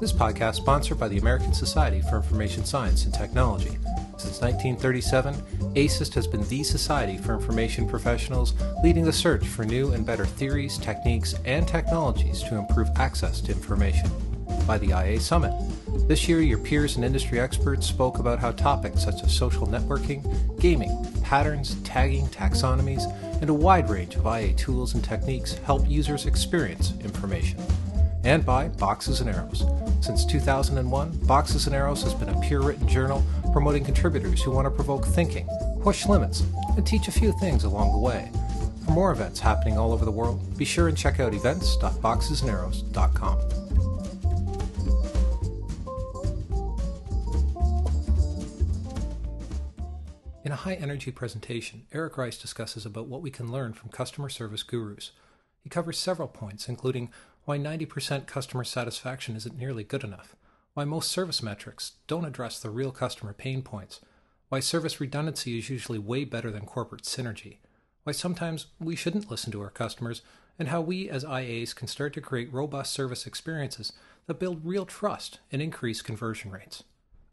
This podcast is sponsored by the American Society for Information Science and Technology. Since 1937, ASIST has been the society for information professionals leading the search for new and better theories, techniques, and technologies to improve access to information. By the IA Summit. This year, your peers and industry experts spoke about how topics such as social networking, gaming, patterns, tagging, taxonomies, and a wide range of IA tools and techniques help users experience information and by Boxes and Arrows. Since 2001, Boxes and Arrows has been a peer written journal promoting contributors who want to provoke thinking, push limits, and teach a few things along the way. For more events happening all over the world, be sure and check out events.boxesandarrows.com. In a high energy presentation, Eric Reiss discusses about what we can learn from customer service gurus. He covers several points, including why 90% customer satisfaction isn't nearly good enough, why most service metrics don't address the real customer pain points, why service redundancy is usually way better than corporate synergy, why sometimes we shouldn't listen to our customers, and how we as IAs can start to create robust service experiences that build real trust and increase conversion rates.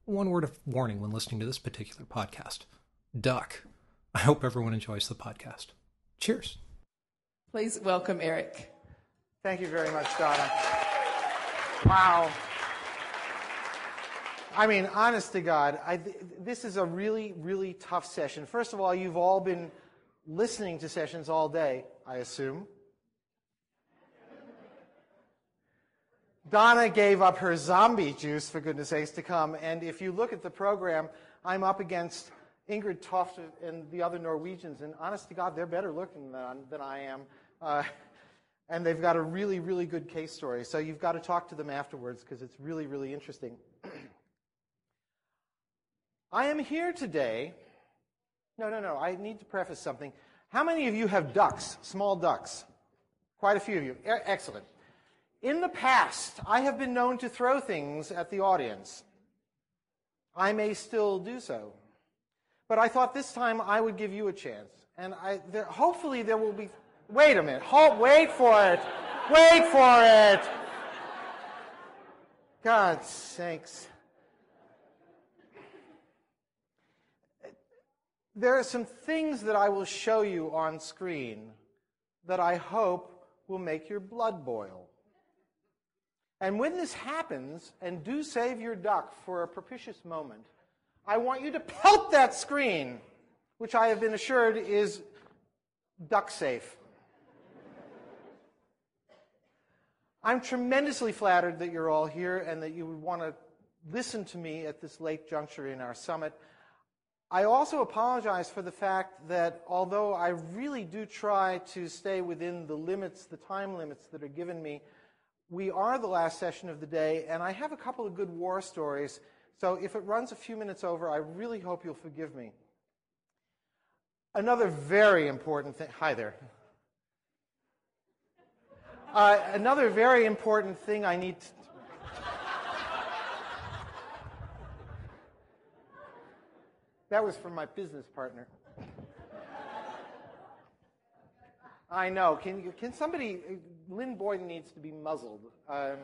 One word of warning when listening to this particular podcast duck. I hope everyone enjoys the podcast. Cheers. Please welcome Eric. Thank you very much, Donna. Wow. I mean, honest to God, I, this is a really, really tough session. First of all, you've all been listening to sessions all day, I assume. Donna gave up her zombie juice, for goodness sakes, to come. And if you look at the program, I'm up against Ingrid Toft and the other Norwegians. And honest to God, they're better looking than, than I am. Uh, and they've got a really, really good case story. So you've got to talk to them afterwards because it's really, really interesting. I am here today. No, no, no. I need to preface something. How many of you have ducks, small ducks? Quite a few of you. Excellent. In the past, I have been known to throw things at the audience. I may still do so. But I thought this time I would give you a chance. And I, there, hopefully there will be Wait a minute. Hold, wait for it. Wait for it. God's sakes. There are some things that I will show you on screen that I hope will make your blood boil. And when this happens, and do save your duck for a propitious moment, I want you to pelt that screen, which I have been assured is duck safe. I'm tremendously flattered that you're all here and that you would want to listen to me at this late juncture in our summit. I also apologize for the fact that although I really do try to stay within the limits, the time limits that are given me, we are the last session of the day, and I have a couple of good war stories. So if it runs a few minutes over, I really hope you'll forgive me. Another very important thing. Hi there. Uh, another very important thing I need to. that was from my business partner. I know. Can, can somebody. Lynn Boyden needs to be muzzled. Um,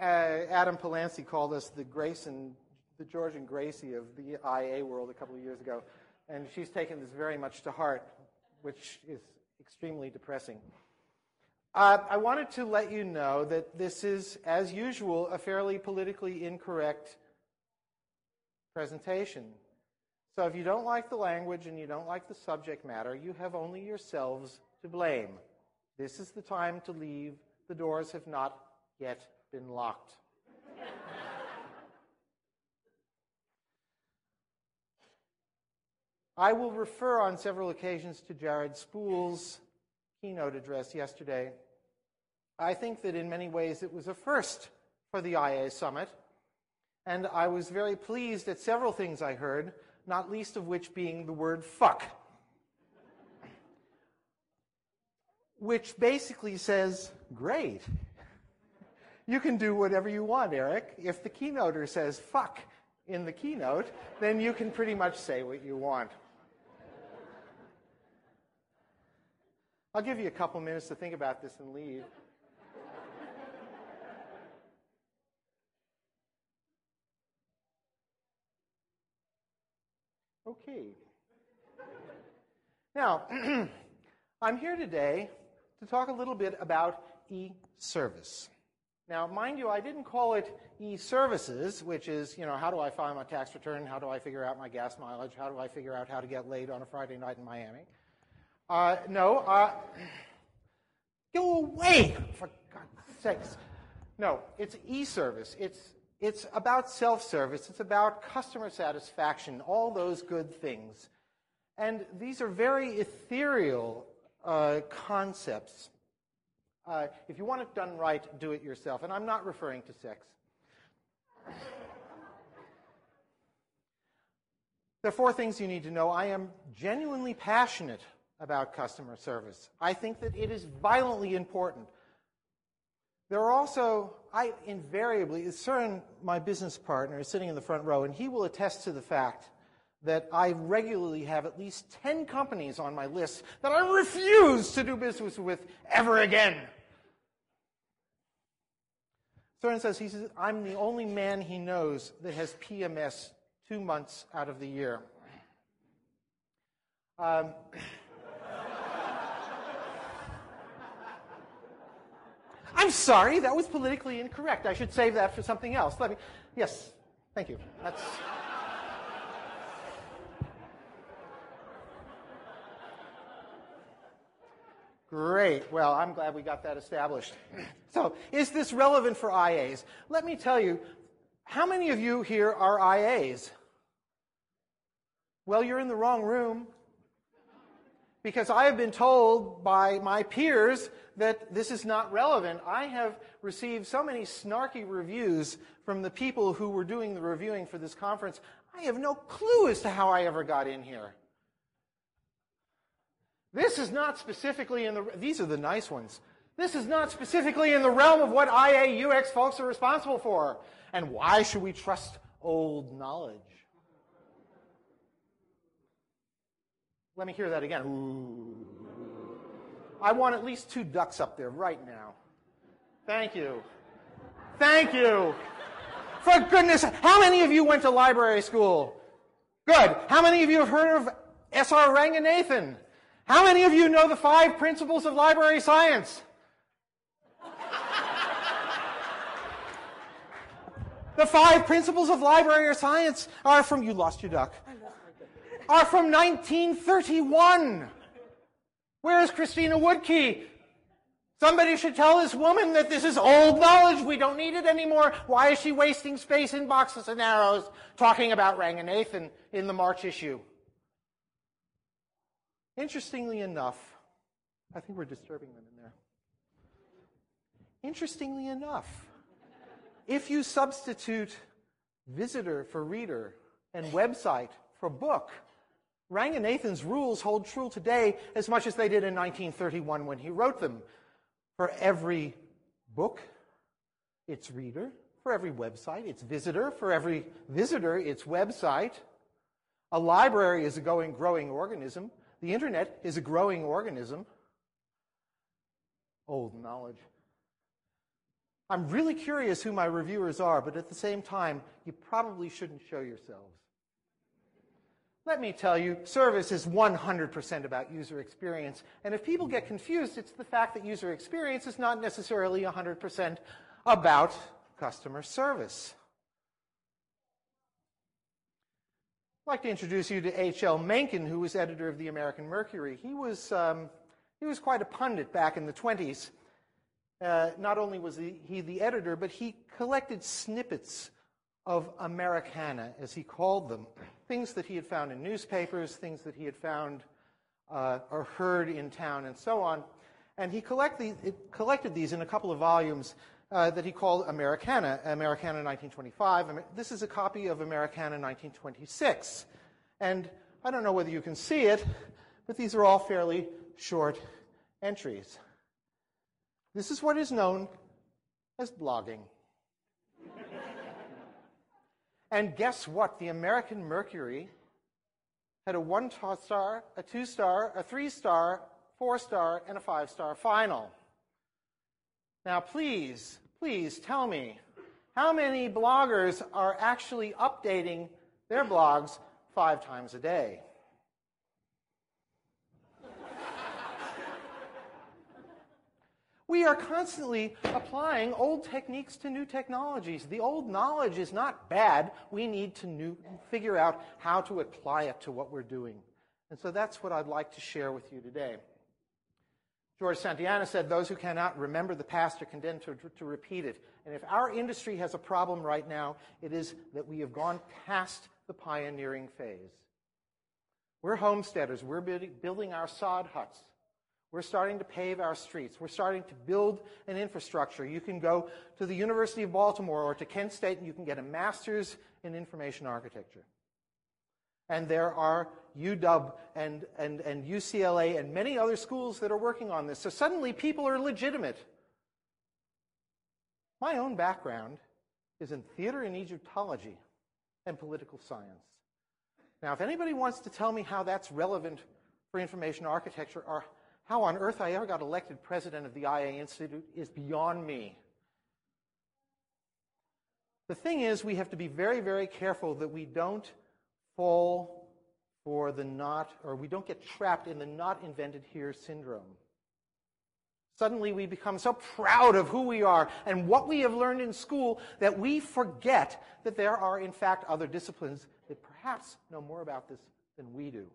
uh, Adam Polansky called us the Grayson, the George and Gracie of the IA world a couple of years ago, and she's taken this very much to heart, which is extremely depressing. Uh, I wanted to let you know that this is, as usual, a fairly politically incorrect presentation. So if you don't like the language and you don't like the subject matter, you have only yourselves to blame. This is the time to leave. The doors have not yet been locked. I will refer on several occasions to Jared Spool's keynote address yesterday I think that in many ways it was a first for the IA summit. And I was very pleased at several things I heard, not least of which being the word fuck. Which basically says, great. You can do whatever you want, Eric. If the keynoter says fuck in the keynote, then you can pretty much say what you want. I'll give you a couple minutes to think about this and leave. Okay. Now, I'm here today to talk a little bit about e-service. Now, mind you, I didn't call it e-services, which is, you know, how do I file my tax return? How do I figure out my gas mileage? How do I figure out how to get laid on a Friday night in Miami? Uh, no, uh, go away, for God's sakes. No, it's e-service. It's, it's about self-service. It's about customer satisfaction, all those good things. And these are very ethereal uh, concepts. Uh, if you want it done right, do it yourself. And I'm not referring to sex. There are four things you need to know. I am genuinely passionate about customer service. I think that it is violently important. There are also, I invariably, CERN, my business partner, is sitting in the front row, and he will attest to the fact that I regularly have at least 10 companies on my list that I refuse to do business with ever again. CERN says, he says, I'm the only man he knows that has PMS two months out of the year. Um, I'm sorry, that was politically incorrect. I should save that for something else. Let me, yes, thank you. That's. Great. Well, I'm glad we got that established. So, is this relevant for IAs? Let me tell you, how many of you here are IAs? Well, you're in the wrong room. Because I have been told by my peers that this is not relevant. I have received so many snarky reviews from the people who were doing the reviewing for this conference. I have no clue as to how I ever got in here. This is not specifically in the, these are the nice ones. This is not specifically in the realm of what IA UX folks are responsible for. And why should we trust old knowledge? Let me hear that again. Ooh. I want at least two ducks up there right now. Thank you. Thank you. For goodness, how many of you went to library school? Good. How many of you have heard of S.R. Ranganathan? How many of you know the five principles of library science? the five principles of library science are from, you lost your duck, are from 1931. Where's Christina Wodtke? Somebody should tell this woman that this is old knowledge. We don't need it anymore. Why is she wasting space in boxes and arrows talking about Ranganathan in the March issue? Interestingly enough, I think we're disturbing them in there. Interestingly enough, if you substitute visitor for reader and website for book, Ranganathan's rules hold true today as much as they did in 1931 when he wrote them. For every book, it's reader. For every website, it's visitor. For every visitor, it's website. A library is a going, growing organism. The internet is a growing organism. Old knowledge. I'm really curious who my reviewers are, but at the same time, you probably shouldn't show yourselves. Let me tell you, service is 100% about user experience. And if people get confused, it's the fact that user experience is not necessarily 100% about customer service. I'd like to introduce you to H.L. Mencken, who was editor of the American Mercury. He was, um, he was quite a pundit back in the 20s. Uh, not only was he, he the editor, but he collected snippets of Americana, as he called them, things that he had found in newspapers, things that he had found uh, or heard in town, and so on. And he collect these, collected these in a couple of volumes uh, that he called Americana, Americana 1925. This is a copy of Americana 1926. And I don't know whether you can see it, but these are all fairly short entries. This is what is known as blogging. And guess what? The American Mercury had a one star, a two star, a three star, four star, and a five star final. Now, please, please tell me how many bloggers are actually updating their blogs five times a day. We are constantly applying old techniques to new technologies. The old knowledge is not bad. We need to new, figure out how to apply it to what we're doing. And so that's what I'd like to share with you today. George Santayana said, Those who cannot remember the past are condemned to, to repeat it. And if our industry has a problem right now, it is that we have gone past the pioneering phase. We're homesteaders. We're building our sod huts. We're starting to pave our streets. We're starting to build an infrastructure. You can go to the University of Baltimore or to Kent State and you can get a master's in information architecture. And there are UW and, and, and UCLA and many other schools that are working on this. So suddenly people are legitimate. My own background is in theater and Egyptology and political science. Now, if anybody wants to tell me how that's relevant for information architecture or how on earth I ever got elected president of the IA Institute is beyond me. The thing is, we have to be very, very careful that we don't fall for the not, or we don't get trapped in the not invented here syndrome. Suddenly we become so proud of who we are and what we have learned in school that we forget that there are, in fact, other disciplines that perhaps know more about this than we do.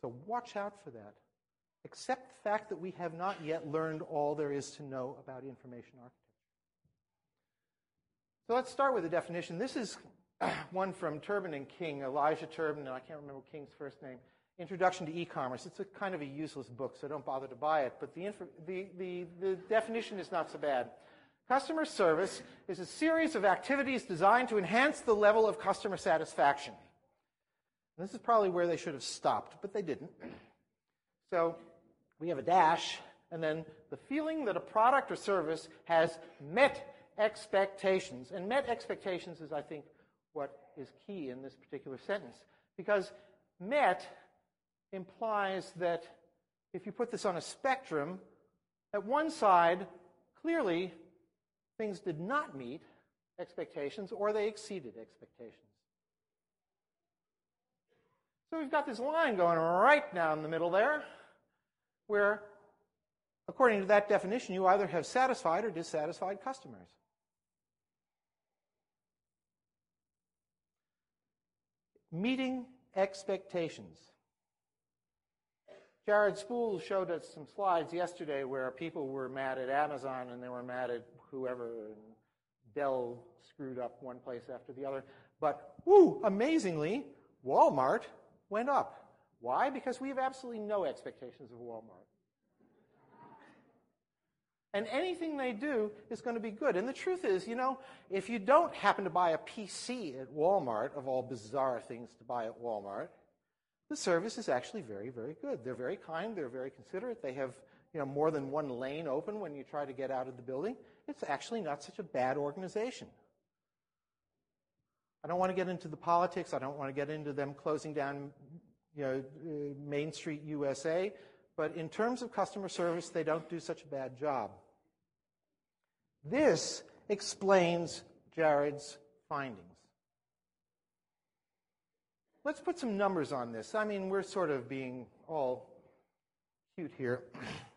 So watch out for that. Accept the fact that we have not yet learned all there is to know about information architecture. So let's start with a definition. This is one from Turban and King, Elijah Turban, and I can't remember King's first name. Introduction to E-commerce. It's a kind of a useless book, so don't bother to buy it. But the, the, the, the definition is not so bad. Customer service is a series of activities designed to enhance the level of customer satisfaction. And this is probably where they should have stopped, but they didn't. So we have a dash, and then the feeling that a product or service has met expectations. And met expectations is, I think, what is key in this particular sentence. Because met implies that if you put this on a spectrum, at one side, clearly things did not meet expectations or they exceeded expectations. So we've got this line going right down the middle there, where, according to that definition, you either have satisfied or dissatisfied customers. Meeting expectations. Jared Spool showed us some slides yesterday where people were mad at Amazon and they were mad at whoever, and Dell screwed up one place after the other. But, whoo, amazingly, Walmart went up. Why? Because we have absolutely no expectations of Walmart. And anything they do is going to be good. And the truth is, you know, if you don't happen to buy a PC at Walmart, of all bizarre things to buy at Walmart, the service is actually very, very good. They're very kind, they're very considerate. They have, you know, more than one lane open when you try to get out of the building. It's actually not such a bad organization. I don't want to get into the politics. I don't want to get into them closing down, you know, uh, Main Street USA. But in terms of customer service, they don't do such a bad job. This explains Jared's findings. Let's put some numbers on this. I mean, we're sort of being all cute here.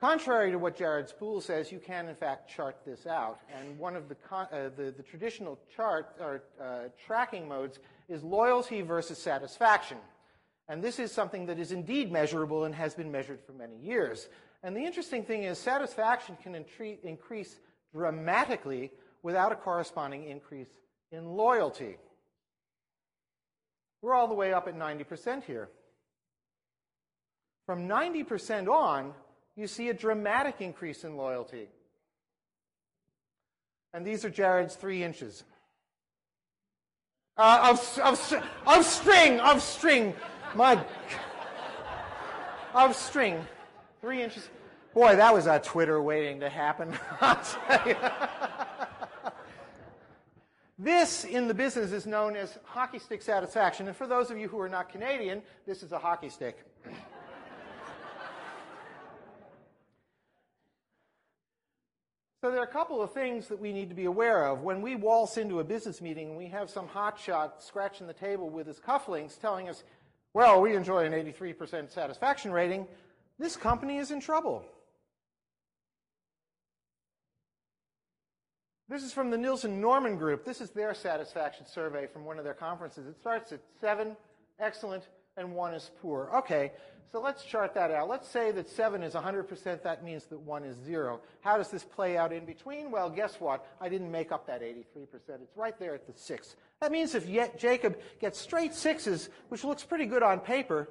Contrary to what Jared Spool says, you can in fact chart this out. And one of the, uh, the, the, traditional chart or uh, tracking modes is loyalty versus satisfaction. And this is something that is indeed measurable and has been measured for many years. And the interesting thing is satisfaction can increase dramatically without a corresponding increase in loyalty. We're all the way up at 90% here. From 90% on, you see a dramatic increase in loyalty. And these are Jared's three inches. Uh, of, of, of string, of string. My, of string. Three inches. Boy, that was a Twitter waiting to happen. this in the business is known as hockey stick satisfaction. And for those of you who are not Canadian, this is a hockey stick. So there are a couple of things that we need to be aware of. When we waltz into a business meeting and we have some hotshot scratching the table with his cufflinks telling us, well, we enjoy an 83% satisfaction rating, this company is in trouble. This is from the Nielsen Norman Group. This is their satisfaction survey from one of their conferences. It starts at seven, excellent, and one is poor. Okay, so let's chart that out. Let's say that seven is 100%. That means that one is zero. How does this play out in between? Well, guess what? I didn't make up that 83%. It's right there at the six. That means if Jakob gets straight sixes, which looks pretty good on paper,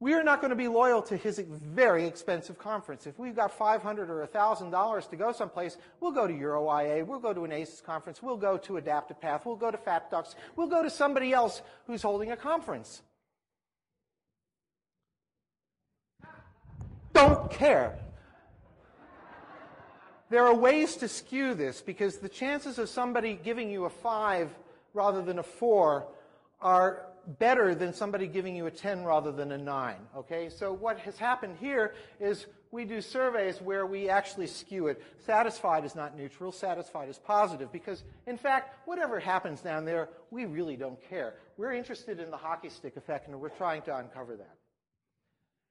we are not going to be loyal to his very expensive conference. If we've got 500 or $1,000 to go someplace, we'll go to EuroIA, we'll go to an ACES conference, we'll go to Adaptive Path, we'll go to FatDUX, we'll go to somebody else who's holding a conference. Don't care. There are ways to skew this because the chances of somebody giving you a 5 rather than a 4 are better than somebody giving you a 10 rather than a 9. Okay? So what has happened here is we do surveys where we actually skew it. Satisfied is not neutral, satisfied is positive because, in fact, whatever happens down there, we really don't care. We're interested in the hockey stick effect and we're trying to uncover that.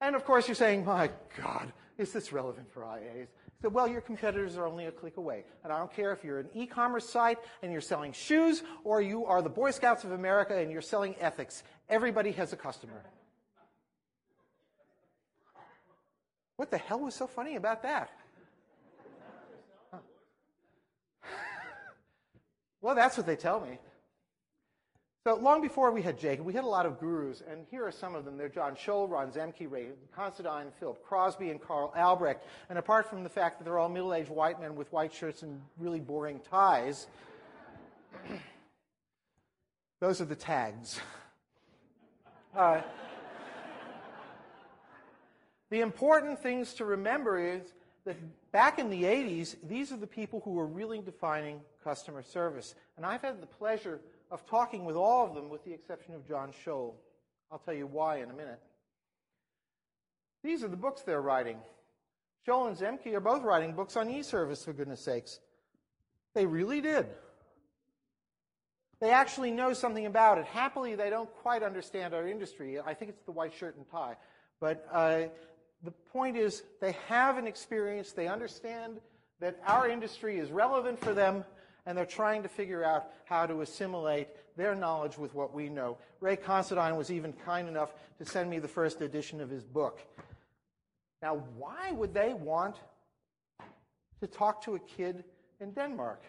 And of course, you're saying, my God, is this relevant for IAs? So, well, your competitors are only a click away. And I don't care if you're an e commerce site and you're selling shoes or you are the Boy Scouts of America and you're selling ethics. Everybody has a customer. What the hell was so funny about that? Huh. well, that's what they tell me. So long before we had Jakob, we had a lot of gurus, and here are some of them. They're John Tschohl, Ron Zemke, Ray Considine, Philip Crosby, and Karl Albrecht. And apart from the fact that they're all middle-aged white men with white shirts and really boring ties, those are the tags. Uh, the important things to remember is that back in the 80s, these are the people who were really defining customer service. And I've had the pleasure of talking with all of them with the exception of John Tschohl. I'll tell you why in a minute. These are the books they're writing. Tschohl and Zemke are both writing books on e-service, for goodness sakes. They really did. They actually know something about it. Happily, they don't quite understand our industry. I think it's the white shirt and tie. But uh, the point is, they have an experience. They understand that our industry is relevant for them, and they're trying to figure out how to assimilate their knowledge with what we know. Ray Considine was even kind enough to send me the first edition of his book. Now, why would they want to talk to a kid in Denmark?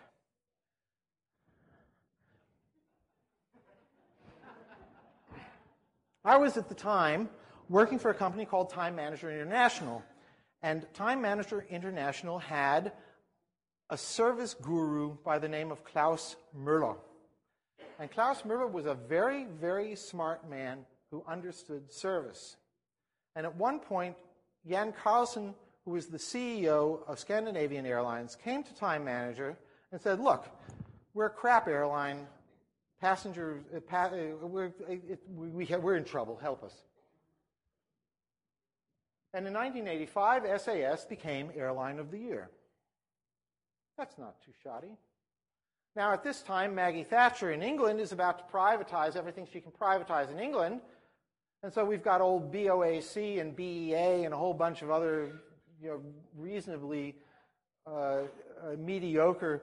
I was at the time working for a company called Time Manager International. And Time Manager International had a service guru by the name of Claus Møller. And Claus Møller was a very, very smart man who understood service. And at one point, Jan Carlzon, who was the CEO of Scandinavian Airlines, came to Time Manager and said, Look, we're a crap airline. Passengers, uh, pa- uh, we're, it, we, we're in trouble. Help us. And in 1985, SAS became Airline of the Year. That's not too shoddy. Now, at this time, Maggie Thatcher in England is about to privatize everything she can privatize in England. And so we've got old BOAC and BEA and a whole bunch of other you know, reasonably uh, uh, mediocre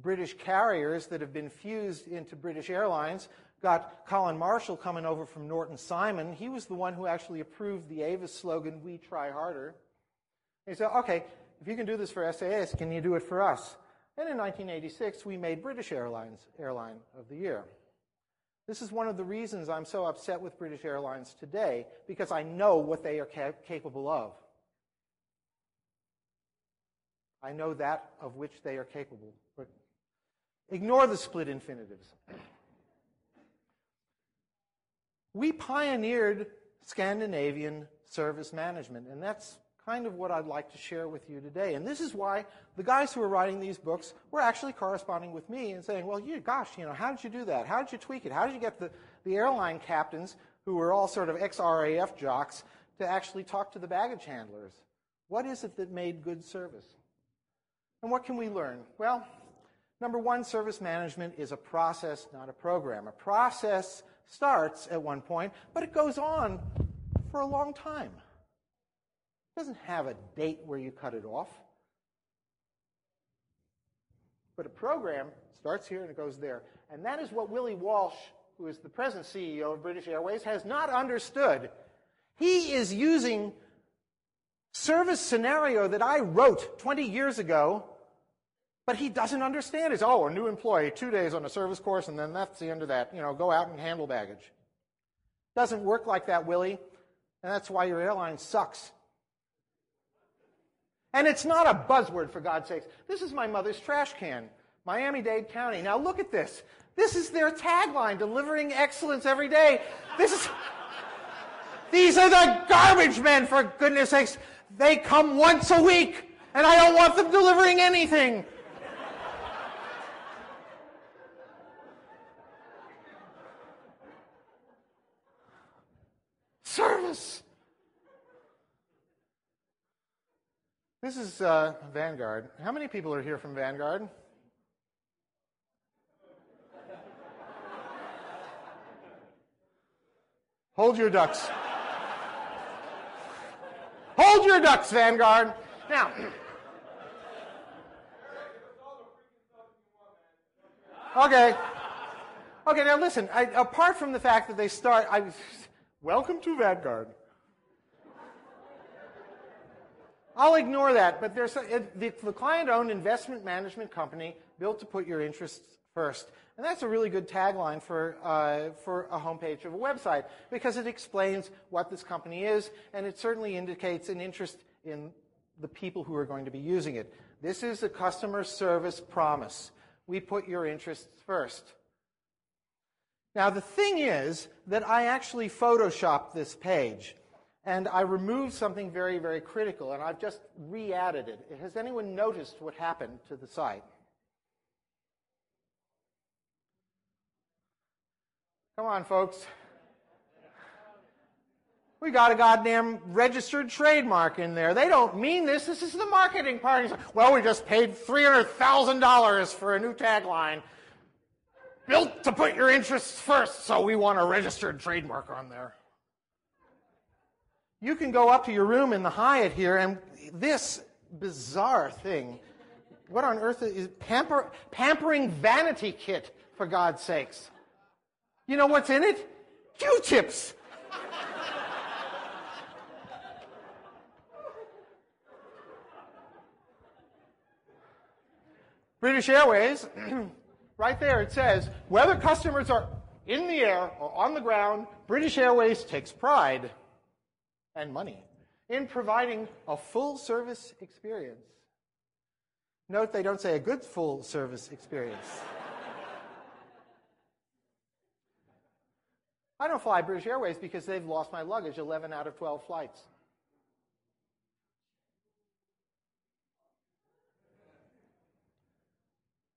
British carriers that have been fused into British Airlines. Got Colin Marshall coming over from Norton Simon. He was the one who actually approved the Avis slogan, We Try Harder. And he said, okay, if you can do this for SAS, can you do it for us? And in 1986, we made British Airlines Airline of the Year. This is one of the reasons I'm so upset with British Airlines today, because I know what they are ca- capable of. I know that of which they are capable. But ignore the split infinitives. We pioneered Scandinavian service management, and that's kind of what I'd like to share with you today. And this is why the guys who are writing these books were actually corresponding with me and saying, well, you, gosh, you know, how did you do that? How did you tweak it? How did you get the, the airline captains, who were all sort of ex-RAF jocks, to actually talk to the baggage handlers? What is it that made good service? And what can we learn? Well, number one, service management is a process, not a program. A process starts at one point, but it goes on for a long time. It doesn't have a date where you cut it off. But a program starts here and it goes there. And that is what Willie Walsh, who is the present CEO of British Airways, has not understood. He is using service scenario that I wrote 20 years ago, but he doesn't understand. It's, oh, a new employee, two days on a service course, and then that's the end of that. You know, go out and handle baggage. Doesn't work like that, Willie. And that's why your airline sucks. And it's not a buzzword, for God's sakes. This is my mother's trash can, Miami Dade County. Now look at this. This is their tagline, delivering excellence every day. This is. These are the garbage men, for goodness sakes. They come once a week, and I don't want them delivering anything. Service. This is uh, Vanguard. How many people are here from Vanguard? Hold your ducks. Hold your ducks, Vanguard. Now, okay. Okay, now listen, I, apart from the fact that they start, I, welcome to Vanguard. I'll ignore that, but there's a, the, the client-owned investment management company built to put your interests first. And that's a really good tagline for, uh, for a homepage of a website because it explains what this company is and it certainly indicates an interest in the people who are going to be using it. This is a customer service promise. We put your interests first. Now, the thing is that I actually photoshopped this page and I removed something very, very critical and I've just re added it. Has anyone noticed what happened to the site? Come on, folks. We got a goddamn registered trademark in there. They don't mean this. This is the marketing party. Well, we just paid $300,000 for a new tagline. Built to put your interests first, so we want a registered trademark on there. You can go up to your room in the Hyatt here, and this bizarre thing, what on earth is pamper, pampering vanity kit, for God's sakes? You know what's in it? Q-tips. British Airways, right there it says, whether customers are in the air or on the ground, British Airways takes pride and money in providing a full service experience. Note they don't say a good full service experience. I don't fly British Airways because they've lost my luggage 11 out of 12 flights.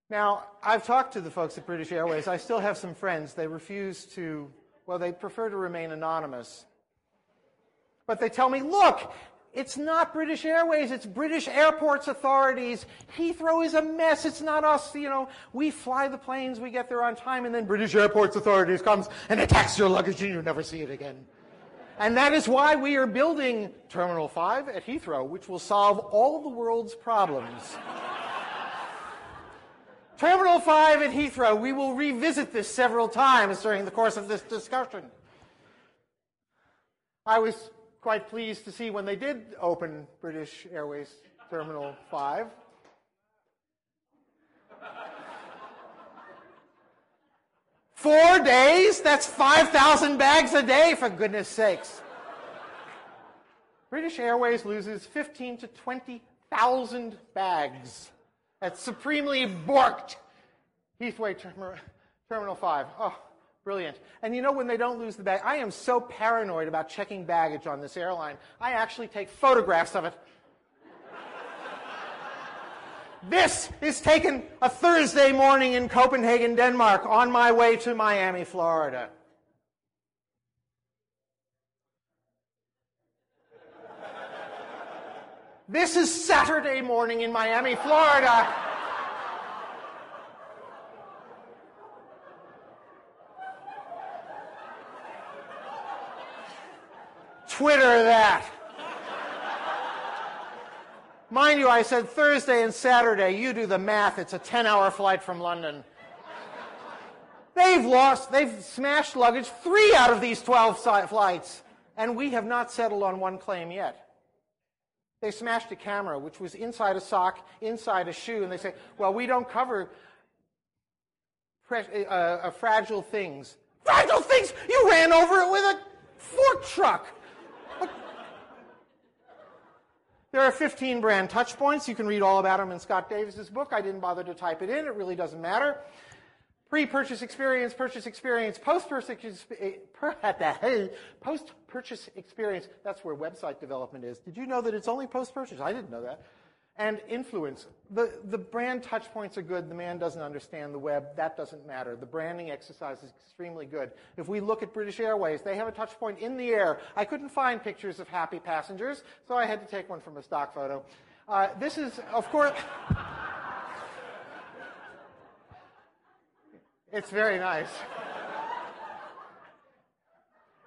Now, I've talked to the folks at British Airways. I still have some friends. They refuse to, well, they prefer to remain anonymous. But they tell me, look, it's not British Airways, it's British Airports Authorities. Heathrow is a mess. It's not us, you know. We fly the planes, we get there on time, and then British Airports Authorities comes and attacks your luggage and you never see it again. And that is why we are building Terminal 5 at Heathrow, which will solve all the world's problems. Terminal 5 at Heathrow, we will revisit this several times during the course of this discussion. I was quite pleased to see when they did open British Airways Terminal 5. Four days? That's 5,000 bags a day, for goodness sakes. British Airways loses 15 to 20,000 bags at supremely borked Heathrow Terminal 5. Oh, Brilliant. And you know when they don't lose the bag, I am so paranoid about checking baggage on this airline. I actually take photographs of it. this is taken a Thursday morning in Copenhagen, Denmark, on my way to Miami, Florida. This is Saturday morning in Miami, Florida. Twitter that. Mind you, I said Thursday and Saturday. You do the math. It's a 10 hour flight from London. They've lost, they've smashed luggage three out of these 12 flights, and we have not settled on one claim yet. They smashed a camera, which was inside a sock, inside a shoe, and they say, well, we don't cover uh, uh, fragile things. Fragile things! You ran over it with a fork truck! There are 15 brand touch points. You can read all about them in Scott Davis's book. I didn't bother to type it in. It really doesn't matter. Pre-purchase experience, purchase experience, post-purchase eh, post-purchase experience. That's where website development is. Did you know that it's only post-purchase? I didn't know that and influence. The, the brand touch points are good. The man doesn't understand the web. That doesn't matter. The branding exercise is extremely good. If we look at British Airways, they have a touch point in the air. I couldn't find pictures of happy passengers, so I had to take one from a stock photo. Uh, this is, of course, it's very nice.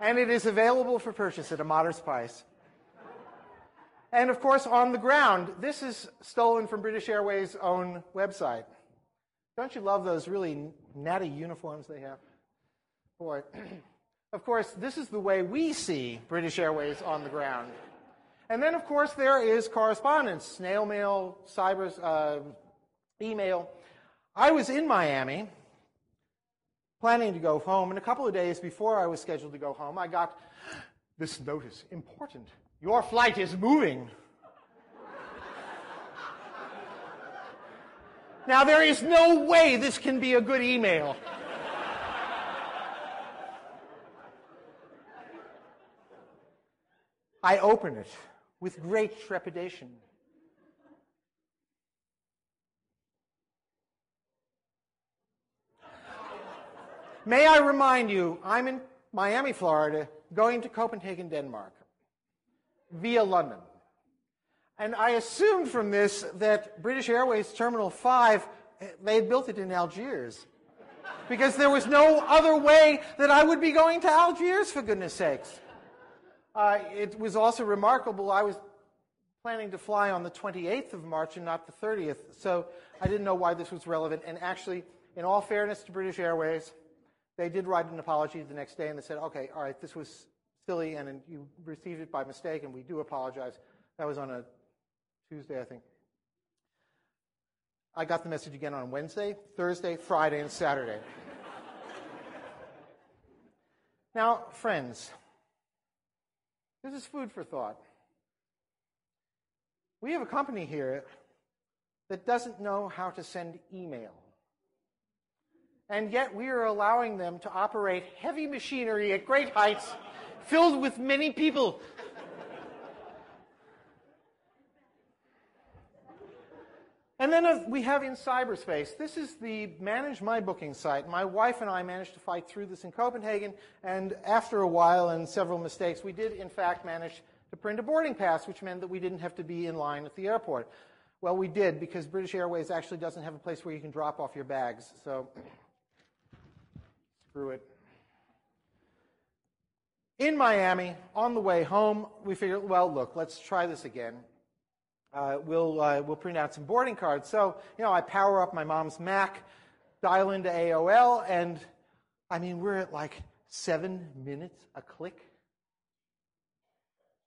And it is available for purchase at a modest price. And of course, on the ground, this is stolen from British Airways' own website. Don't you love those really natty uniforms they have? Boy. of course, this is the way we see British Airways on the ground. And then, of course, there is correspondence, snail mail, cyber, uh, email. I was in Miami planning to go home, and a couple of days before I was scheduled to go home, I got this notice, important. Your flight is moving. Now, there is no way this can be a good email. I open it with great trepidation. May I remind you, I'm in Miami, Florida, going to Copenhagen, Denmark via London. And I assumed from this that British Airways Terminal 5, they had built it in Algiers. Because there was no other way that I would be going to Algiers, for goodness sakes. Uh, it was also remarkable. I was planning to fly on the 28th of March and not the 30th, so I didn't know why this was relevant. And actually, in all fairness to British Airways, they did write an apology the next day and they said, okay, all right, this was silly and you received it by mistake, and we do apologize. That was on a Tuesday, I think. I got the message again on Wednesday, Thursday, Friday, and Saturday. now, friends, this is food for thought. We have a company here that doesn't know how to send email. And yet we are allowing them to operate heavy machinery at great heights filled with many people. And then uh, we have in cyberspace. This is the Manage My Booking site. My wife and I managed to fight through this in Copenhagen, and after a while and several mistakes, we did in fact manage to print a boarding pass, which meant that we didn't have to be in line at the airport. Well, we did because British Airways actually doesn't have a place where you can drop off your bags, so screw it in Miami, on the way home, we figured, well, look, let's try this again. Uh, we'll, uh, we'll print out some boarding cards. So, you know, I power up my mom's Mac, dial into AOL, and I mean, we're at like seven minutes a click.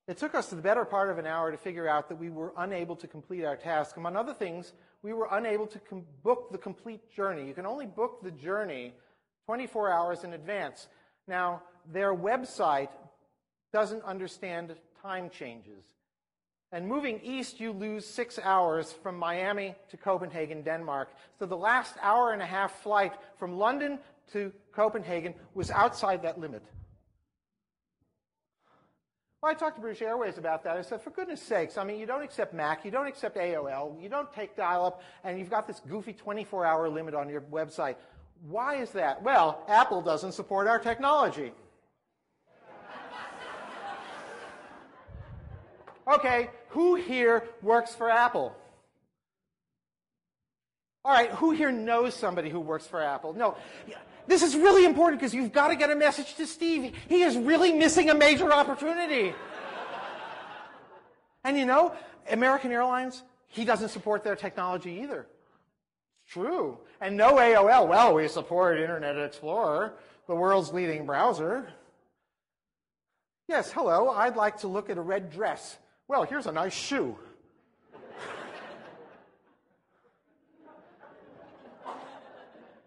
It took us the better part of an hour to figure out that we were unable to complete our task. Among other things, we were unable to com- book the complete journey. You can only book the journey 24 hours in advance. Now, their website doesn't understand time changes. And moving east, you lose six hours from Miami to Copenhagen, Denmark. So the last hour and a half flight from London to Copenhagen was outside that limit. Well, I talked to British Airways about that. I said, for goodness sakes, I mean, you don't accept Mac, you don't accept AOL, you don't take dial up, and you've got this goofy 24 hour limit on your website. Why is that? Well, Apple doesn't support our technology. Okay, who here works for Apple? All right, who here knows somebody who works for Apple? No. This is really important because you've got to get a message to Steve. He is really missing a major opportunity. and you know, American Airlines, he doesn't support their technology either. True. And no AOL. Well, we support Internet Explorer, the world's leading browser. Yes, hello, I'd like to look at a red dress. Well, here's a nice shoe.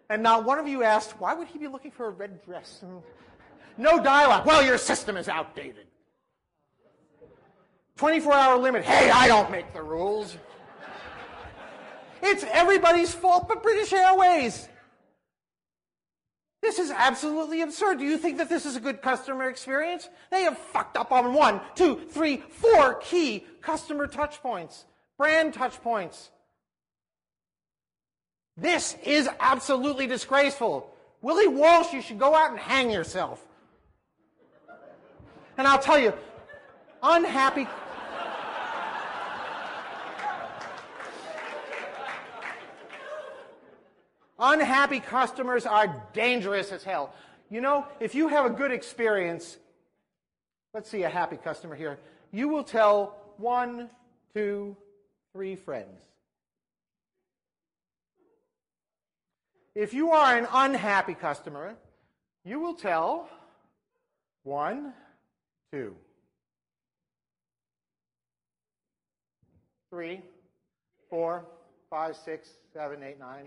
and not one of you asked, why would he be looking for a red dress? No dialogue. Well, your system is outdated. 24 hour limit. Hey, I don't make the rules. It's everybody's fault but British Airways. This is absolutely absurd. Do you think that this is a good customer experience? They have fucked up on one, two, three, four key customer touch points, brand touch points. This is absolutely disgraceful. Willie Walsh, you should go out and hang yourself. And I'll tell you, unhappy. Unhappy customers are dangerous as hell. You know, if you have a good experience, let's see a happy customer here, you will tell one, two, three friends. If you are an unhappy customer, you will tell one, two, three, four, five, six, seven, eight, nine,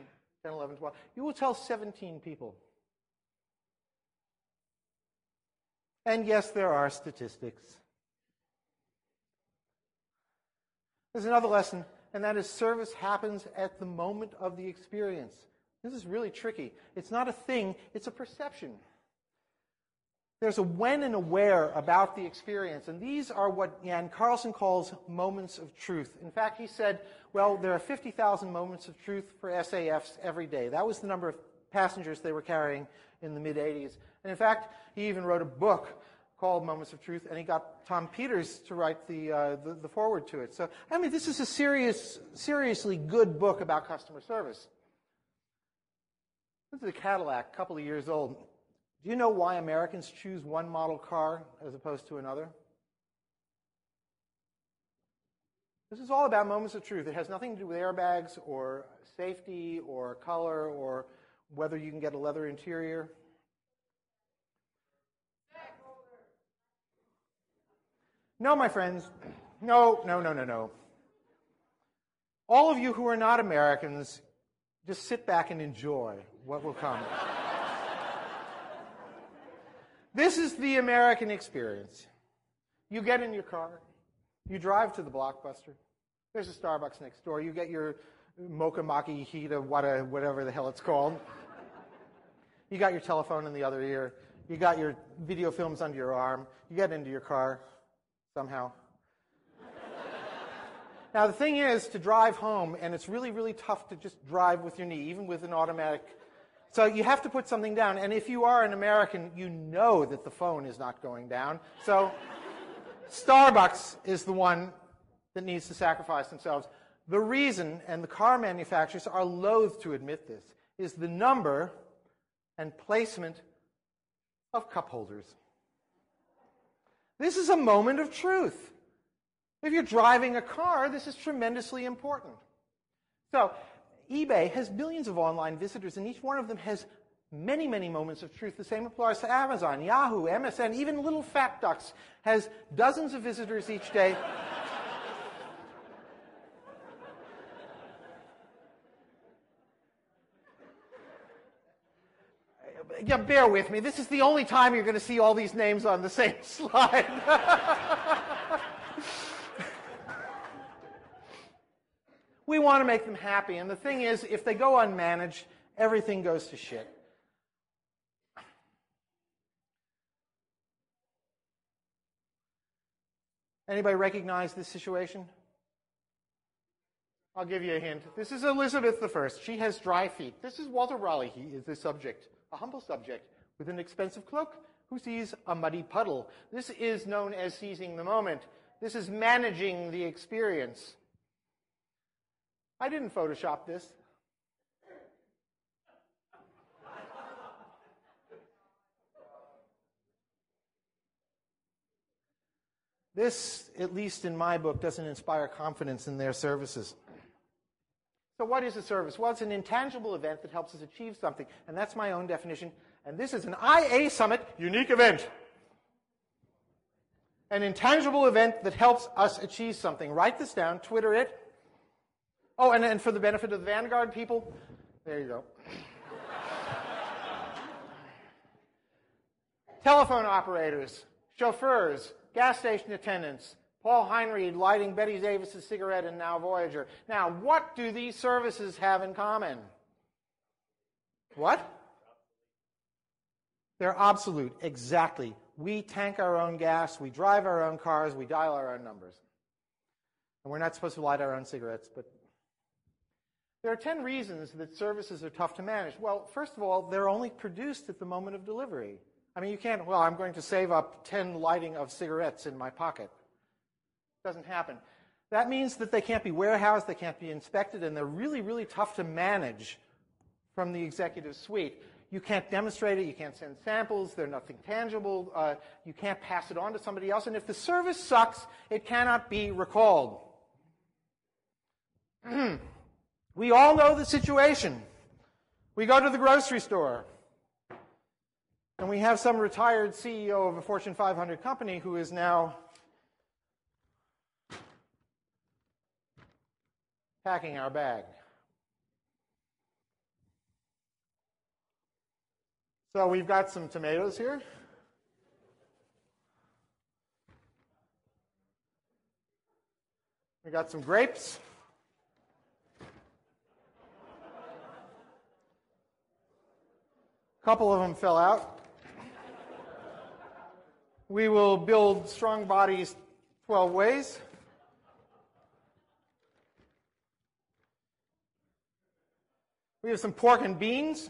10, 11, 12. You will tell 17 people. And yes, there are statistics. There's another lesson, and that is service happens at the moment of the experience. This is really tricky. It's not a thing, it's a perception. There's a when and a where about the experience, and these are what Jan Carlzon calls moments of truth. In fact, he said, well, there are 50,000 moments of truth for SAS every day. That was the number of passengers they were carrying in the mid 80s. And in fact, he even wrote a book called Moments of Truth, and he got Tom Peters to write the, uh, the, the foreword to it. So, I mean, this is a serious, seriously good book about customer service. This is a Cadillac, a couple of years old. Do you know why Americans choose one model car as opposed to another? This is all about moments of truth. It has nothing to do with airbags or safety or color or whether you can get a leather interior. No, my friends. No, no, no, no, no. All of you who are not Americans, just sit back and enjoy what will come. This is the American experience. You get in your car, you drive to the blockbuster. There's a Starbucks next door. You get your mocha maki hita, whatever the hell it's called. You got your telephone in the other ear. You got your video films under your arm. You get into your car somehow. now, the thing is to drive home, and it's really, really tough to just drive with your knee, even with an automatic. So you have to put something down. And if you are an American, you know that the phone is not going down. So Starbucks is the one that needs to sacrifice themselves. The reason, and the car manufacturers are loath to admit this, is the number and placement of cup holders. This is a moment of truth. If you're driving a car, this is tremendously important. So, eBay has millions of online visitors, and each one of them has many, many moments of truth. The same applies to Amazon, Yahoo, MSN, even Little FatDUX has dozens of visitors each day. yeah, bear with me. This is the only time you're going to see all these names on the same slide. we want to make them happy. And the thing is, if they go unmanaged, everything goes to shit. Anybody recognize this situation? I'll give you a hint. This is Elizabeth I. She has dry feet. This is Walter Raleigh. He is the subject a humble subject with an expensive cloak who sees a muddy puddle. This is known as seizing the moment. This is managing the experience. I didn't Photoshop this. This, at least in my book, doesn't inspire confidence in their services. So, what is a service? Well, it's an intangible event that helps us achieve something, and that's my own definition. And this is an IA Summit unique event. An intangible event that helps us achieve something. Write this down, Twitter it. Oh, and, and for the benefit of the Vanguard people, there you go. Telephone operators, chauffeurs, gas station attendants, Paul Henreid lighting Bette Davis's cigarette and now Voyager. Now, what do these services have in common? What? They're obsolete, exactly. We tank our own gas, we drive our own cars, we dial our own numbers. And we're not supposed to light our own cigarettes, but there are 10 reasons that services are tough to manage. Well, first of all, they're only produced at the moment of delivery. I mean, you can't, well, I'm going to save up 10 lighting of cigarettes in my pocket. Doesn't happen. That means that they can't be warehoused, they can't be inspected, and they're really, really tough to manage from the executive suite. You can't demonstrate it, you can't send samples, they're nothing tangible, uh, you can't pass it on to somebody else, and if the service sucks, it cannot be recalled. we all know the situation. We go to the grocery store, and we have some retired CEO of a Fortune 500 company who is now packing our bag. So we've got some tomatoes here. We got some grapes. A couple of them fell out. We will build strong bodies 12 ways. We have some pork and beans.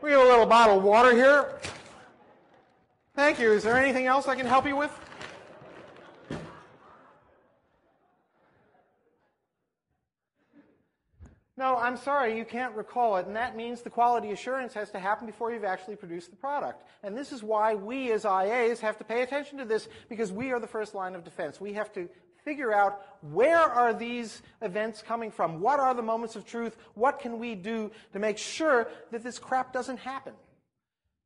We have a little bottle of water here. Thank you. Is there anything else I can help you with? No, I'm sorry, you can't recall it, and that means the quality assurance has to happen before you've actually produced the product. And this is why we as IAs have to pay attention to this, because we are the first line of defense. We have to figure out where are these events coming from? What are the moments of truth? What can we do to make sure that this crap doesn't happen?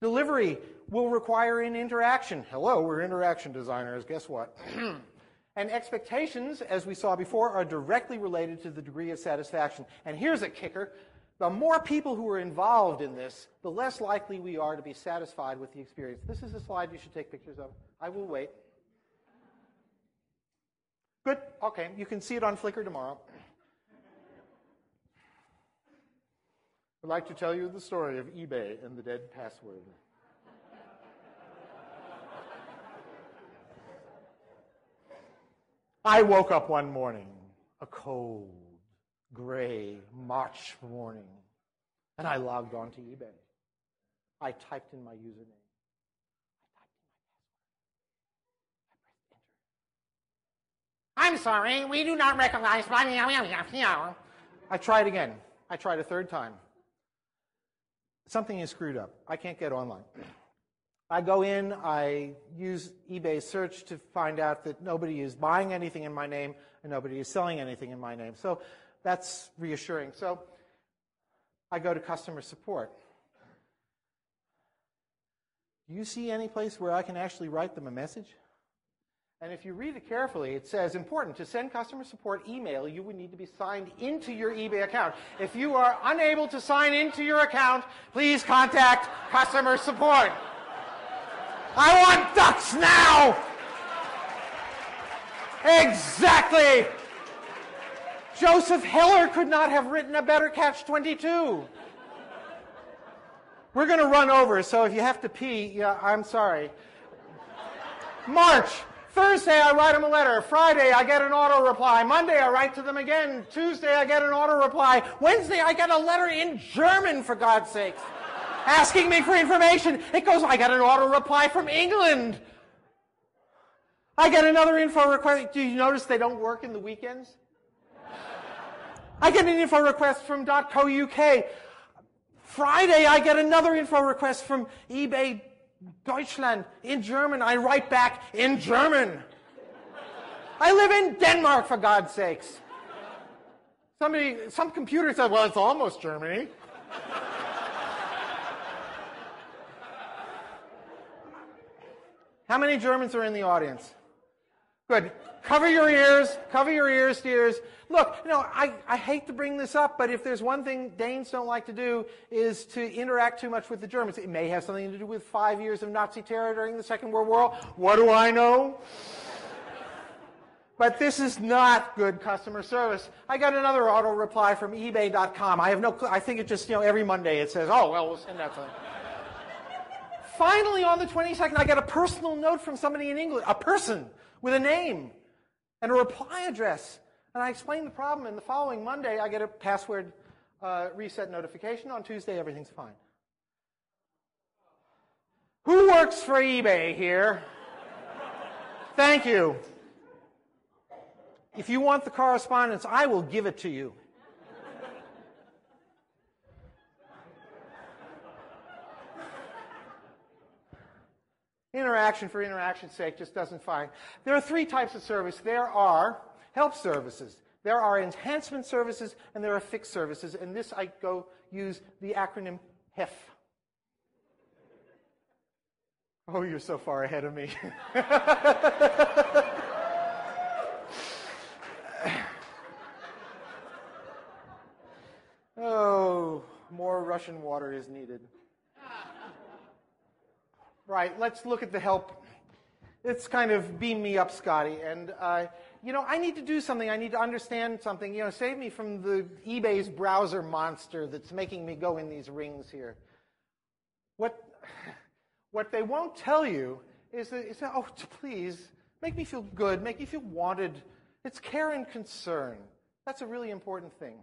Delivery will require an interaction. Hello, we're interaction designers. Guess what? and expectations, as we saw before, are directly related to the degree of satisfaction. And here's a kicker. The more people who are involved in this, the less likely we are to be satisfied with the experience. This is a slide you should take pictures of. I will wait. Good. Okay. You can see it on Flickr tomorrow. I'd like to tell you the story of eBay and the dead password. I woke up one morning, a cold, gray March morning, and I logged on to eBay. I typed in my username. I'm sorry, we do not recognize. I tried again. I tried a third time. Something is screwed up. I can't get online. I go in, I use eBay search to find out that nobody is buying anything in my name and nobody is selling anything in my name. So that's reassuring. So I go to customer support. Do you see any place where I can actually write them a message? And if you read it carefully, it says, important, to send customer support email, you would need to be signed into your eBay account. If you are unable to sign into your account, please contact customer support. I want ducks now! Exactly! Joseph Heller could not have written a better catch 22. We're going to run over, so if you have to pee, yeah, I'm sorry. March, Thursday, I write them a letter. Friday, I get an auto reply. Monday, I write to them again. Tuesday, I get an auto reply. Wednesday, I get a letter in German, for God's sakes, asking me for information. It goes, I got an auto reply from England. I get another info request. Do you notice they don't work in the weekends? I get an info request from .co.uk. Friday, I get another info request from eBay Deutschland in German. I write back in German. I live in Denmark, for God's sakes. Somebody, some computer said, well, it's almost Germany. How many Germans are in the audience? Good. Cover your ears. Cover your ears, dears. Look, you know, I, I hate to bring this up, but if there's one thing Danes don't like to do is to interact too much with the Germans. It may have something to do with five years of Nazi terror during the Second World War. What do I know? but this is not good customer service. I got another auto reply from eBay.com. I have no clue. I think it just, you know, every Monday it says, oh, well, we'll send that to Finally, on the 22nd, I get a personal note from somebody in England, a person with a name and a reply address. And I explain the problem, and the following Monday, I get a password uh, reset notification. On Tuesday, everything's fine. Who works for eBay here? Thank you. If you want the correspondence, I will give it to you. Interaction for interaction's sake just doesn't find. There are three types of service. There are help services. There are enhancement services and there are fixed services. And this I go use the acronym HEF. Oh, you're so far ahead of me. oh, more Russian water is needed. Right, let's look at the help. It's kind of beam me up, Scotty. And, uh, you know, I need to do something. I need to understand something. You know, save me from the eBay's browser monster that's making me go in these rings here. What, what they won't tell you is that, is that, oh, please, make me feel good, make me feel wanted. It's care and concern. That's a really important thing.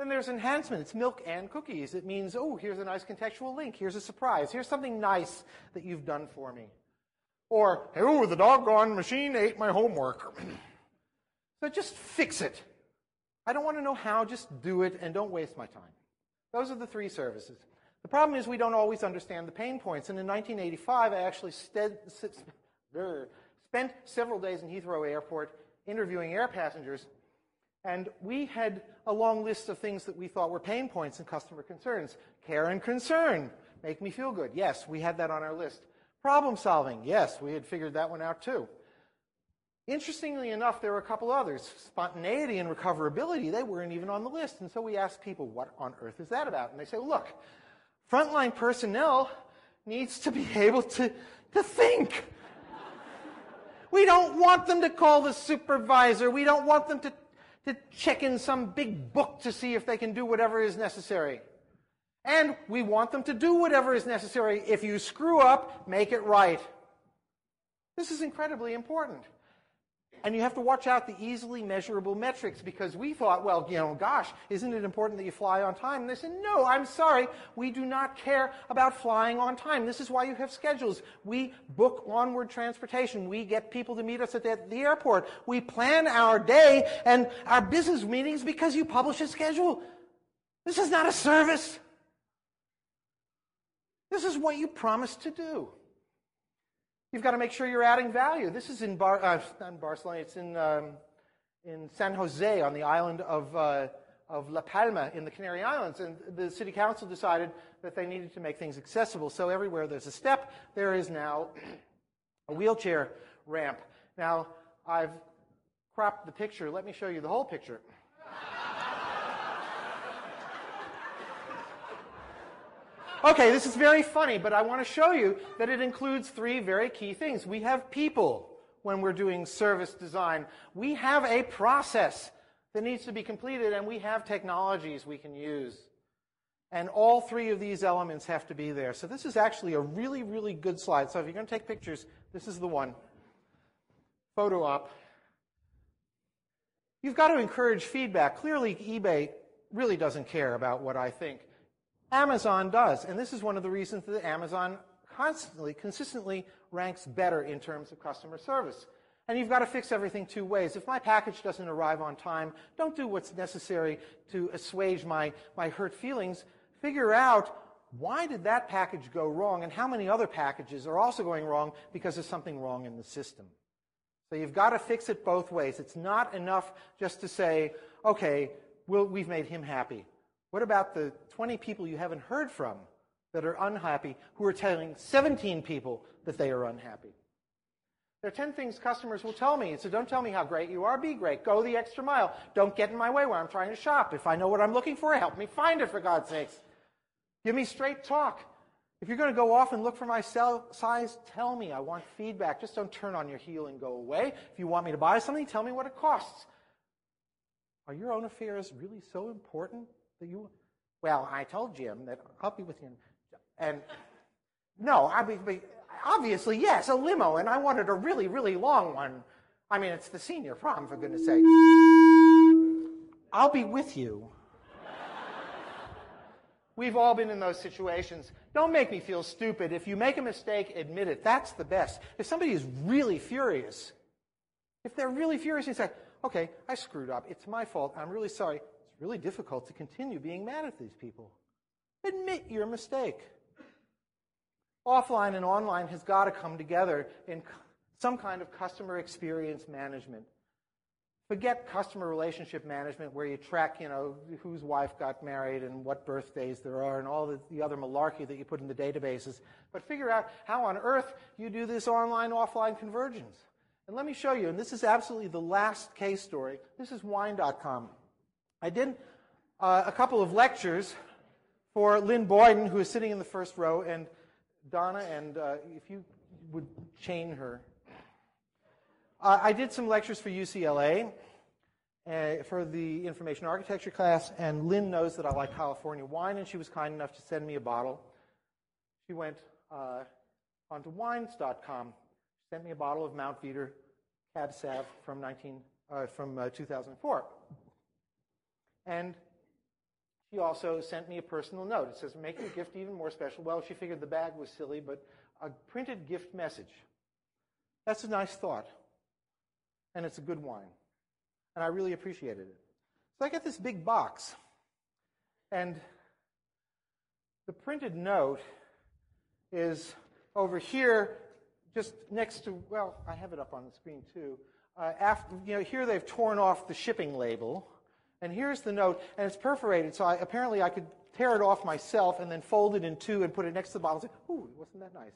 Then there's enhancement. It's milk and cookies. It means, oh, here's a nice contextual link. Here's a surprise. Here's something nice that you've done for me. Or, oh, the doggone machine ate my homework. so just fix it. I don't want to know how, just do it and don't waste my time. Those are the three services. The problem is we don't always understand the pain points. And in 1985, I actually er, spent several days in Heathrow Airport interviewing air passengers and we had a long list of things that we thought were pain points and customer concerns. Care and concern. Make me feel good. Yes, we had that on our list. Problem solving. Yes, we had figured that one out too. Interestingly enough, there were a couple others. Spontaneity and recoverability, they weren't even on the list. And so we asked people, what on earth is that about? And they say, look, frontline personnel needs to be able to, to think. We don't want them to call the supervisor. We don't want them to to check in some big book to see if they can do whatever is necessary. And we want them to do whatever is necessary. If you screw up, make it right. This is incredibly important. And you have to watch out the easily measurable metrics because we thought, well, you know, gosh, isn't it important that you fly on time? And they said, no, I'm sorry. We do not care about flying on time. This is why you have schedules. We book onward transportation. We get people to meet us at the, the airport. We plan our day and our business meetings because you publish a schedule. This is not a service. This is what you promised to do. You've got to make sure you're adding value. This is in, Bar, uh, in Barcelona, it's in, um, in San Jose on the island of, uh, of La Palma in the Canary Islands. And the city council decided that they needed to make things accessible. So everywhere there's a step, there is now a wheelchair ramp. Now, I've cropped the picture. Let me show you the whole picture. Okay, this is very funny, but I want to show you that it includes three very key things. We have people when we're doing service design. We have a process that needs to be completed, and we have technologies we can use. And all three of these elements have to be there. So this is actually a really, really good slide. So if you're going to take pictures, this is the one. Photo op. You've got to encourage feedback. Clearly, eBay really doesn't care about what I think. Amazon does. And this is one of the reasons that Amazon constantly, consistently ranks better in terms of customer service. And you've got to fix everything two ways. If my package doesn't arrive on time, don't do what's necessary to assuage my, my hurt feelings. Figure out why did that package go wrong and how many other packages are also going wrong because there's something wrong in the system. So you've got to fix it both ways. It's not enough just to say, okay, we'll, we've made him happy. What about the 20 people you haven't heard from that are unhappy who are telling 17 people that they are unhappy? There are 10 things customers will tell me. So don't tell me how great you are. Be great. Go the extra mile. Don't get in my way when I'm trying to shop. If I know what I'm looking for, help me find it, for God's sakes. Give me straight talk. If you're going to go off and look for my size, tell me. I want feedback. Just don't turn on your heel and go away. If you want me to buy something, tell me what it costs. Are your own affairs really so important you? Well, I told Jim that I'll be with you. And no, I mean, obviously yes, a limo, and I wanted a really, really long one. I mean, it's the senior prom, for goodness sake. I'll be with you. We've all been in those situations. Don't make me feel stupid. If you make a mistake, admit it. That's the best. If somebody is really furious, if they're really furious, you say, okay, I screwed up. It's my fault. I'm really sorry. Really difficult to continue being mad at these people. Admit your mistake. Offline and online has got to come together in some kind of customer experience management. Forget customer relationship management where you track, you know, whose wife got married and what birthdays there are and all the, the, other malarkey that you put in the databases. But figure out how on earth you do this online offline convergence. And let me show you, and this is absolutely the last case story. This is wine.com. I did uh, a couple of lectures for Lynn Boyden, who is sitting in the first row, and Donna, and uh, if you would chain her. Uh, I did some lectures for UCLA uh, for the information architecture class, and Lynn knows that I like California wine, and she was kind enough to send me a bottle. She went uh, onto wines.com, sent me a bottle of Mount Veeder Cab Sav from 19 uh, from uh, 2004, and she also sent me a personal note. It says, "Make your gift even more special." Well, she figured the bag was silly, but a printed gift message. That's a nice thought and it's a good wine. And I really appreciated it. So I get this big box, and the printed note is over here, just next to, well, I have it up on the screen too. Uh, after, you know, here they've torn off the shipping label, and here's the note, and it's perforated, so I, apparently I could tear it off myself and then fold it in two and put it next to the bottle and say, ooh, wasn't that nice?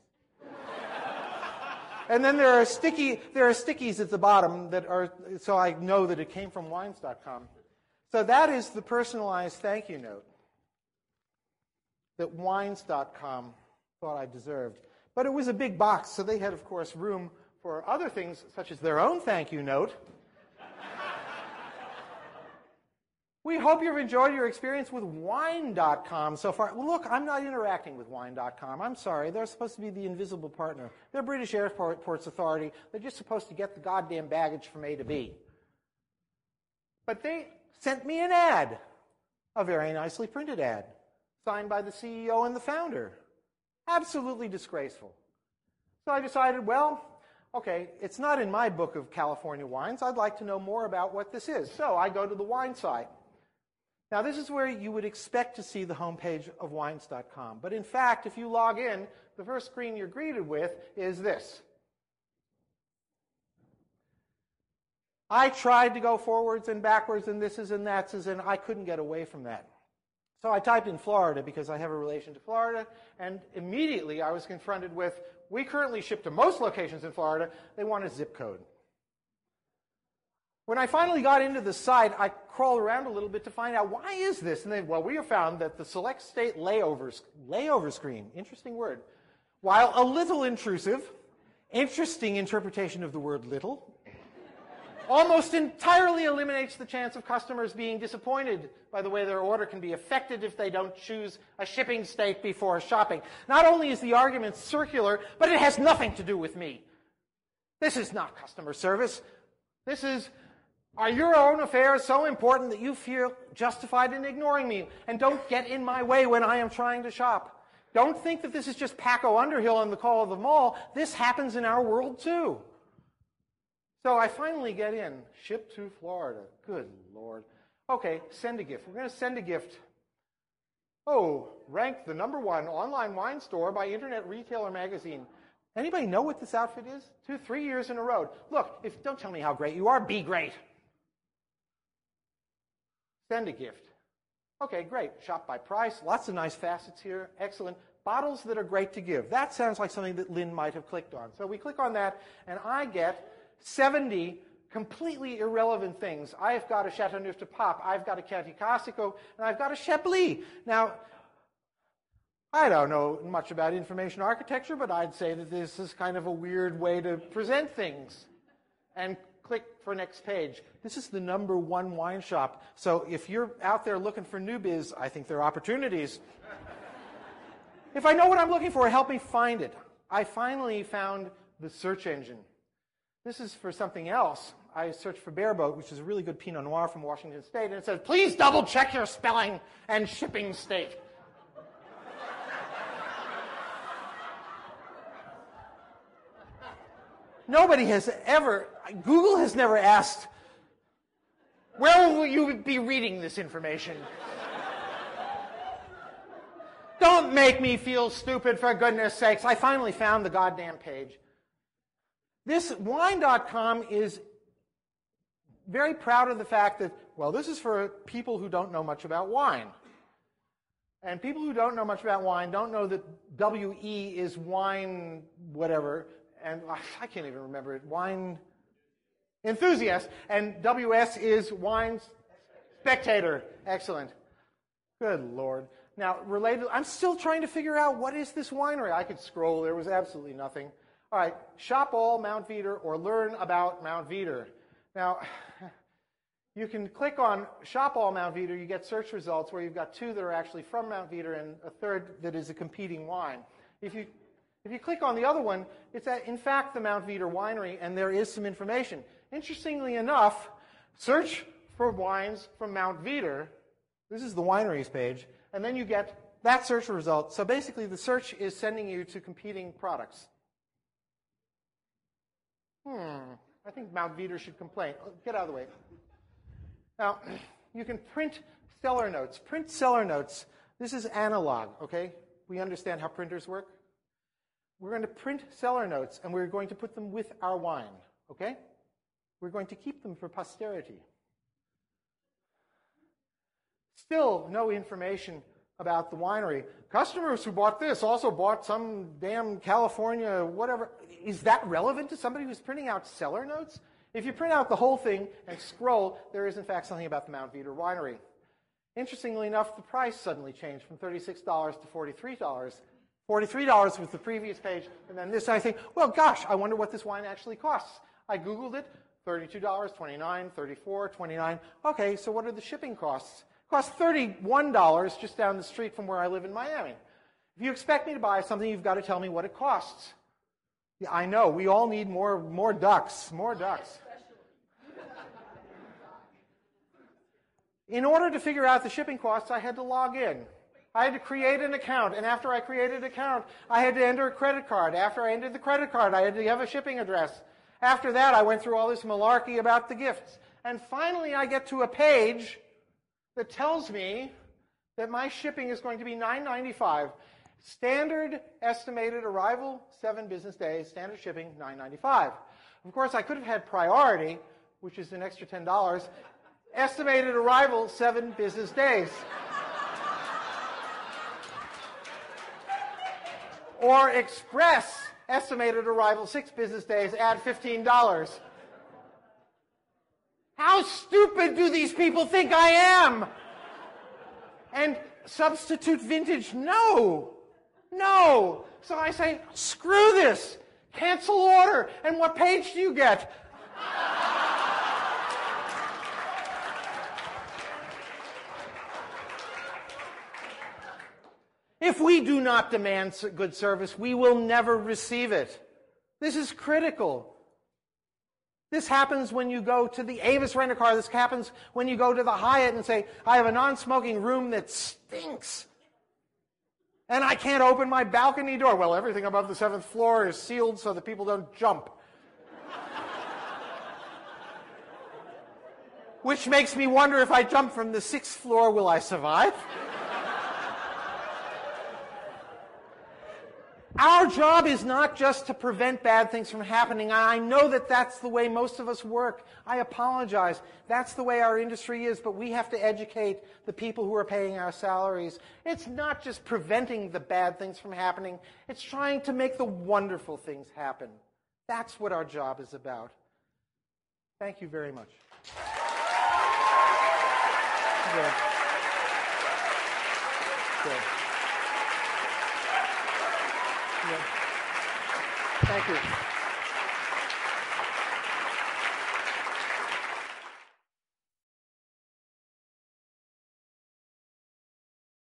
And then there are sticky, there are stickies at the bottom that are, so I know that it came from wines.com. So that is the personalized thank you note that wines.com thought I deserved. But it was a big box, so they had, of course, room for other things, such as their own thank you note. We hope you've enjoyed your experience with wine.com so far. Well, look, I'm not interacting with wine.com. I'm sorry. They're supposed to be the invisible partner. They're British Airports Authority. They're just supposed to get the goddamn baggage from A to B. But they sent me an ad, a very nicely printed ad, signed by the CEO and the founder. Absolutely disgraceful. So I decided, well, okay, it's not in my book of California wines. I'd like to know more about what this is. So I go to the wine site. Now, this is where you would expect to see the homepage of wines.com. But in fact, if you log in, the first screen you're greeted with is this. I tried to go forwards and backwards and this is and that's is and I couldn't get away from that. So I typed in Florida because I have a relation to Florida and immediately I was confronted with, we currently ship to most locations in Florida, they want a zip code. When I finally got into the site, I crawled around a little bit to find out why is this? And they, well, we have found that the select state layovers, layover screen, interesting word, while a little intrusive, interesting interpretation of the word little, almost entirely eliminates the chance of customers being disappointed by the way their order can be affected if they don't choose a shipping state before shopping. Not only is the argument circular, but it has nothing to do with me. This is not customer service. This is are your own affairs so important that you feel justified in ignoring me and don't get in my way when I am trying to shop? Don't think that this is just Paco Underhill and the call of the mall. This happens in our world too. So I finally get in. Ship to Florida. Good Lord. Okay, send a gift. We're going to send a gift. Oh, ranked the number one online wine store by Internet Retailer Magazine. Anybody know what this outfit is? Two, three years in a row. Look, if don't tell me how great you are, be great. Send a gift. Okay, great. Shop by price. Lots of nice facets here. Excellent. Bottles that are great to give. That sounds like something that Lynn might have clicked on. So we click on that, and I get 70 completely irrelevant things. I've got a Chateauneuf du Pape, I've got a Chianti Classico, and I've got a Chablis. Now, I don't know much about information architecture, but I'd say that this is kind of a weird way to present things. And click for next page. This is the number one wine shop. So if you're out there looking for new biz, I think there are opportunities. if I know what I'm looking for, help me find it. I finally found the search engine. This is for something else. I searched for Bareboat, which is a really good Pinot Noir from Washington State, and it says, please double check your spelling and shipping state. Nobody has ever, Google has never asked, where will you be reading this information? Don't make me feel stupid, for goodness sakes. I finally found the goddamn page. This wine.com is very proud of the fact that, well, this is for people who don't know much about wine. And people who don't know much about wine don't know that WE is wine, whatever, and I can't even remember it, wine enthusiast, and WS is wine spectator. Excellent. Good Lord. Now, related, I'm still trying to figure out what is this winery. I could scroll, there was absolutely nothing. All right, shop all Mount Veeder or learn about Mount Veeder. Now, you can click on shop all Mount Veeder, you get search results where you've got two that are actually from Mount Veeder and a third that is a competing wine. If you, if you click on the other one, it's at, in fact the Mount Veeder winery and there is some information. Interestingly enough, search for wines from Mount Veeder. This is the wineries page. And then you get that search result. So basically the search is sending you to competing products. Hmm, I think Mount Veeder should complain. Oh, get out of the way. Now, you can print cellar notes. Print cellar notes. This is analog, okay? We understand how printers work. We're going to print cellar notes, and we're going to put them with our wine, okay? We're going to keep them for posterity. Still, no information about the winery. Customers who bought this also bought some damn California, whatever. Is that relevant to somebody who's printing out cellar notes? If you print out the whole thing and scroll, there is in fact something about the Mount Veeder winery. Interestingly enough, the price suddenly changed from $36 to $43. $43 was the previous page, and then this I think, well, gosh, I wonder what this wine actually costs. I Googled it, $32, $29, $34, $29. Okay, so what are the shipping costs? It costs $31 just down the street from where I live in Miami. If you expect me to buy something, you've got to tell me what it costs. Yeah, I know. We all need more, more ducks. More ducks. In order to figure out the shipping costs, I had to log in. I had to create an account, and after I created an account, I had to enter a credit card. After I entered the credit card, I had to have a shipping address. After that, I went through all this malarkey about the gifts. And finally, I get to a page that tells me that my shipping is going to be $9.95. Standard estimated arrival, seven business days. Standard shipping, $9.95. Of course, I could have had priority, which is an extra $10. Estimated arrival, seven business days. Or express, estimated arrival, six business days, add $15. How stupid do these people think I am? And substitute vintage, no. No. So I say, screw this. Cancel order. And what page do you get? If we do not demand good service, we will never receive it. This is critical. This happens when you go to the Avis rent a car. This happens when you go to the Hyatt and say, I have a non smoking room that stinks. And I can't open my balcony door. Well, everything above the seventh floor is sealed so that people don't jump. Which makes me wonder if I jump from the sixth floor, will I survive? Our job is not just to prevent bad things from happening. I know that that's the way most of us work. I apologize. That's the way our industry is, but we have to educate the people who are paying our salaries. It's not just preventing the bad things from happening, it's trying to make the wonderful things happen. That's what our job is about. Thank you very much. Good. Good. Yeah. Thank you.